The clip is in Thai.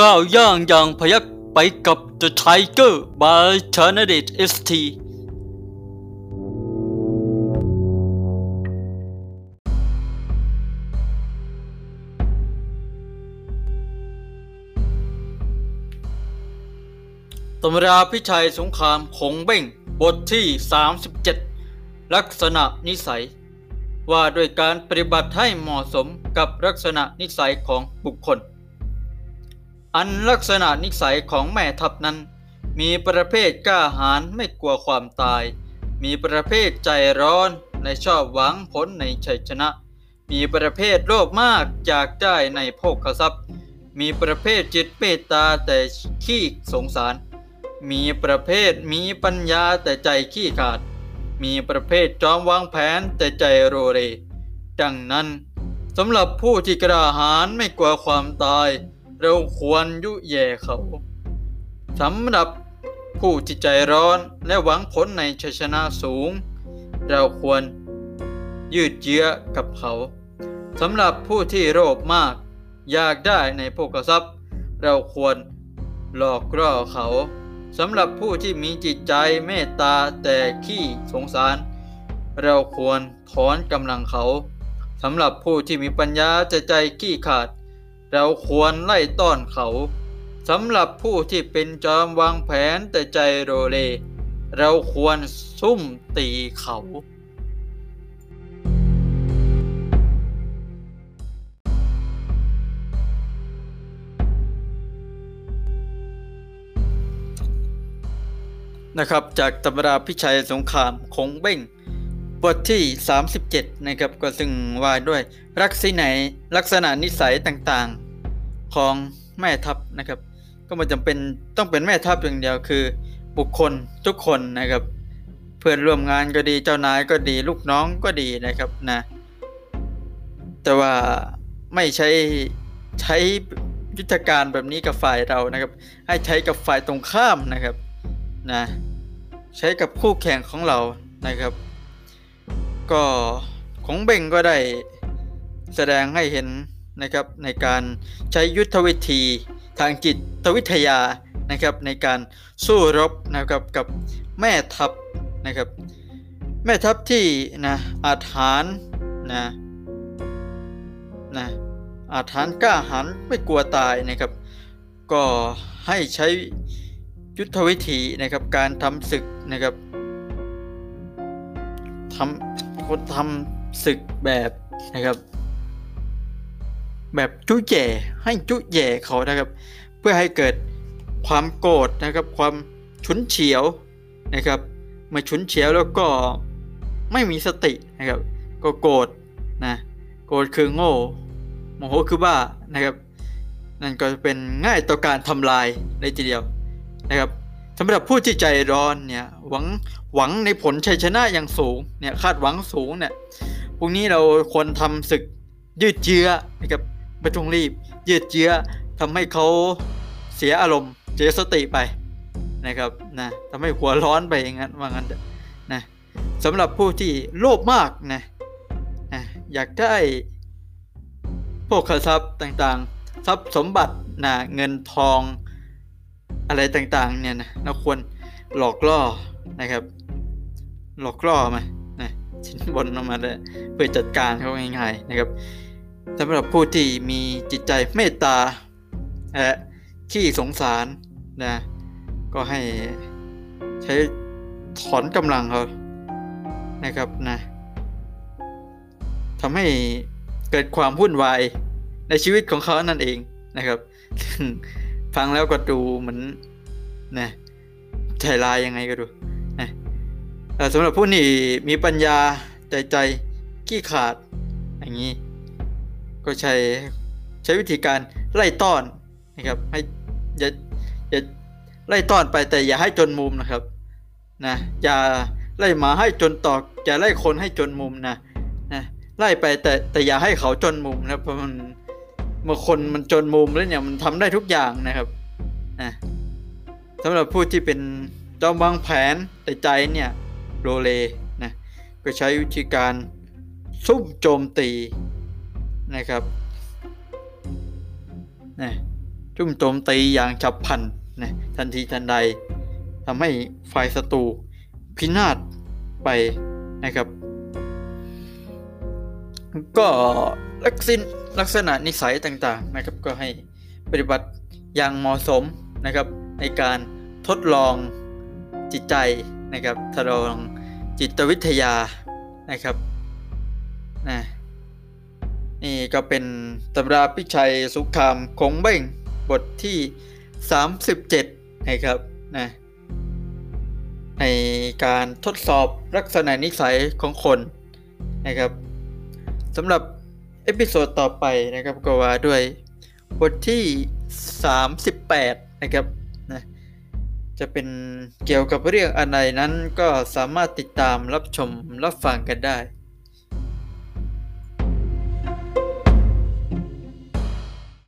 ก้าวย่างอย่างพยักไปกับ The Tiger by c h a n a d i t ST ตำราพิชัยสงครามขงเบ้งบทที่ 37 ลักษณะนิสัย ว่าด้วยการปฏิบัติให้เหมาะสมกับลักษณะนิสัยของบุคคล อันลักษณะนิสัยของแม่ทัพนั้น มีประเภทกล้าหาญไม่กลัวความตาย มีประเภทใจร้อนในชอบหวังผลในชัยชนะ มีประเภทโลภมากอยากได้ในโภคทรัพย์ มีประเภทจิตเมตตาแต่ขี้สงสาร มีประเภทมีปัญญาแต่ใจขี้ขาด มีประเภทจอมวางแผนแต่ใจโรเร ดังนั้นสำหรับผู้ที่กระหารไม่กลัวความตาย เราควรยุแย่เขาสำหรับผู้ที่ใจร้อนและหวังผลในชัยชนะสูง เราควรยืดเยื้อกับเขาสำหรับผู้ที่โลภมากอยากได้ในโภคทรัพย์ เราควรหลอกล่อเขาสำหรับผู้ที่มีจิตใจเมตตาแต่ขี้สงสาร เราควรถอนกำลังเขาสำหรับผู้ที่มีปัญญาใจใจขี้ขาด เราควรไล่ต้อนเขาสำหรับผู้ที่เป็นจอมวางแผนแต่ใจโรเล เราควรซุ่มตีเขา นะครับจากตำราพิชัยสงครามคงเบ้ง บทที่ 37 นะครับก็ซึ่งว่าด้วยลักษณะลักษณะนิสัยต่างๆของแม่ทัพนะครับ ก็มันจำเป็นต้องเป็นแม่ทัพอย่างเดียวคือ บุคคลทุกคนนะครับ เพื่อนร่วมงานก็ดีเจ้านายก็ดีลูกน้องก็ดีนะครับนะ แต่ว่าไม่ใช้ใช้ยุทธการแบบนี้กับฝ่ายเรานะครับ ให้ใช้กับฝ่ายตรงข้ามนะครับนะใช้กับคู่แข่งของเรานะครับ ก็ของเบ่งก็ได้แสดงให้เห็นนะครับในการใช้ยุทธวิธีทางจิตวิทยานะครับในการสู้รบนะครับกับแม่ทัพนะครับ แม่ทัพที่นะอาถานนะนะอาถานกล้าหาญไม่กลัวตายนะครับ ก็ให้ใช้ยุทธวิธีนะครับการทำศึกนะครับทำ คนทำศึกแบบนะครับ แบบจุแย่ให้จุแย่เขานะครับ เพื่อให้เกิดความโกรธนะครับ ความฉุนเฉียวนะครับเมื่อฉุนเฉียวแล้วก็ไม่มีสตินะครับ ก็โกรธนะโกรธคือโง่โมโหคือบ้านะครับ นั่นก็เป็นง่ายต่อการทำลายเลยทีเดียวนะครับ สำหรับผู้ที่ใจร้อนเนี่ยหวังหวังในผลชัยชนะอย่างสูงเนี่ยคาดหวังสูงเนี่ยพวกนี้เราควรทำศึกยืดเยื้อนะครับไม่ต้องรีบ ยืดเยื้อทำให้เขาเสียอารมณ์เสียสติไปนะครับนะทำให้หัวร้อนไปอย่างนั้นว่างั้นนะสำหรับผู้ที่โลภมากนะนะอยากได้พวกทรัพย์ต่างๆ ทรัพย์สมบัตินะเงินทอง อะไรต่างๆเนี่ยนะเราควรหลอกล่อนะครับ หลอกล่อมานะชิ้นบนออกมาเลยเพื่อจัดการเขาง่ายๆนะครับสำหรับผู้ที่มีจิตใจเมตตาและขี้สงสารนะก็ให้ใช้ถอนกำลังเขานะครับนะทำให้เกิดความวุ่นวายในชีวิตของเขานั่นเองนะครับ ฟังแล้วก็ดูเหมือนนะใจลายยังไงก็ดูนะสำหรับผู้นี่มีปัญญาใจใจขี้ขาดอย่างนี้ ก็ใช้ใช้วิธีการไล่ต้อนนะครับ ให้อย่าอย่าไล่ต้อนไปแต่อย่าให้จนมุมนะครับนะอย่าไล่หมาให้จนตอกอย่าไล่คนให้จนมุมนะนะไล่ไปแต่แต่อย่าให้เขาจนมุมนะเพราะมัน เมื่อคนมันจนมุมแล้วเนี่ยมันทำได้ทุกอย่างนะครับนะสำหรับผู้ที่เป็นจอมวางแผนแต่ใจเนี่ยโรเลนะก็ใช้วิธีการซุ่มโจมตีนะครับนะทุ่มโจมตีอย่างฉับพลันนะทันทีทันใดทำให้ฝ่ายศัตรูพินาศไปนะครับ ก็ ลักษิณลักษณะนิสัยต่างๆนะครับก็ให้ปฏิบัติอย่างเหมาะสมนะครับ ในการทดลองจิตใจนะครับทดลองจิตวิทยานะครับนะนี่ก็เป็นตำราพิชัยสุขามคงเบ้งบทที่ 37 นะครับนะในการทดสอบลักษณะนิสัยของคนนะครับสำหรับ อพิโซดต่อไปนะครับก็ว่าด้วยบทที่ 38 นะครับนะจะเป็นเกี่ยวกับเรื่องอะไรนั้นก็สามารถติดตามรับชมรับฟังกันได้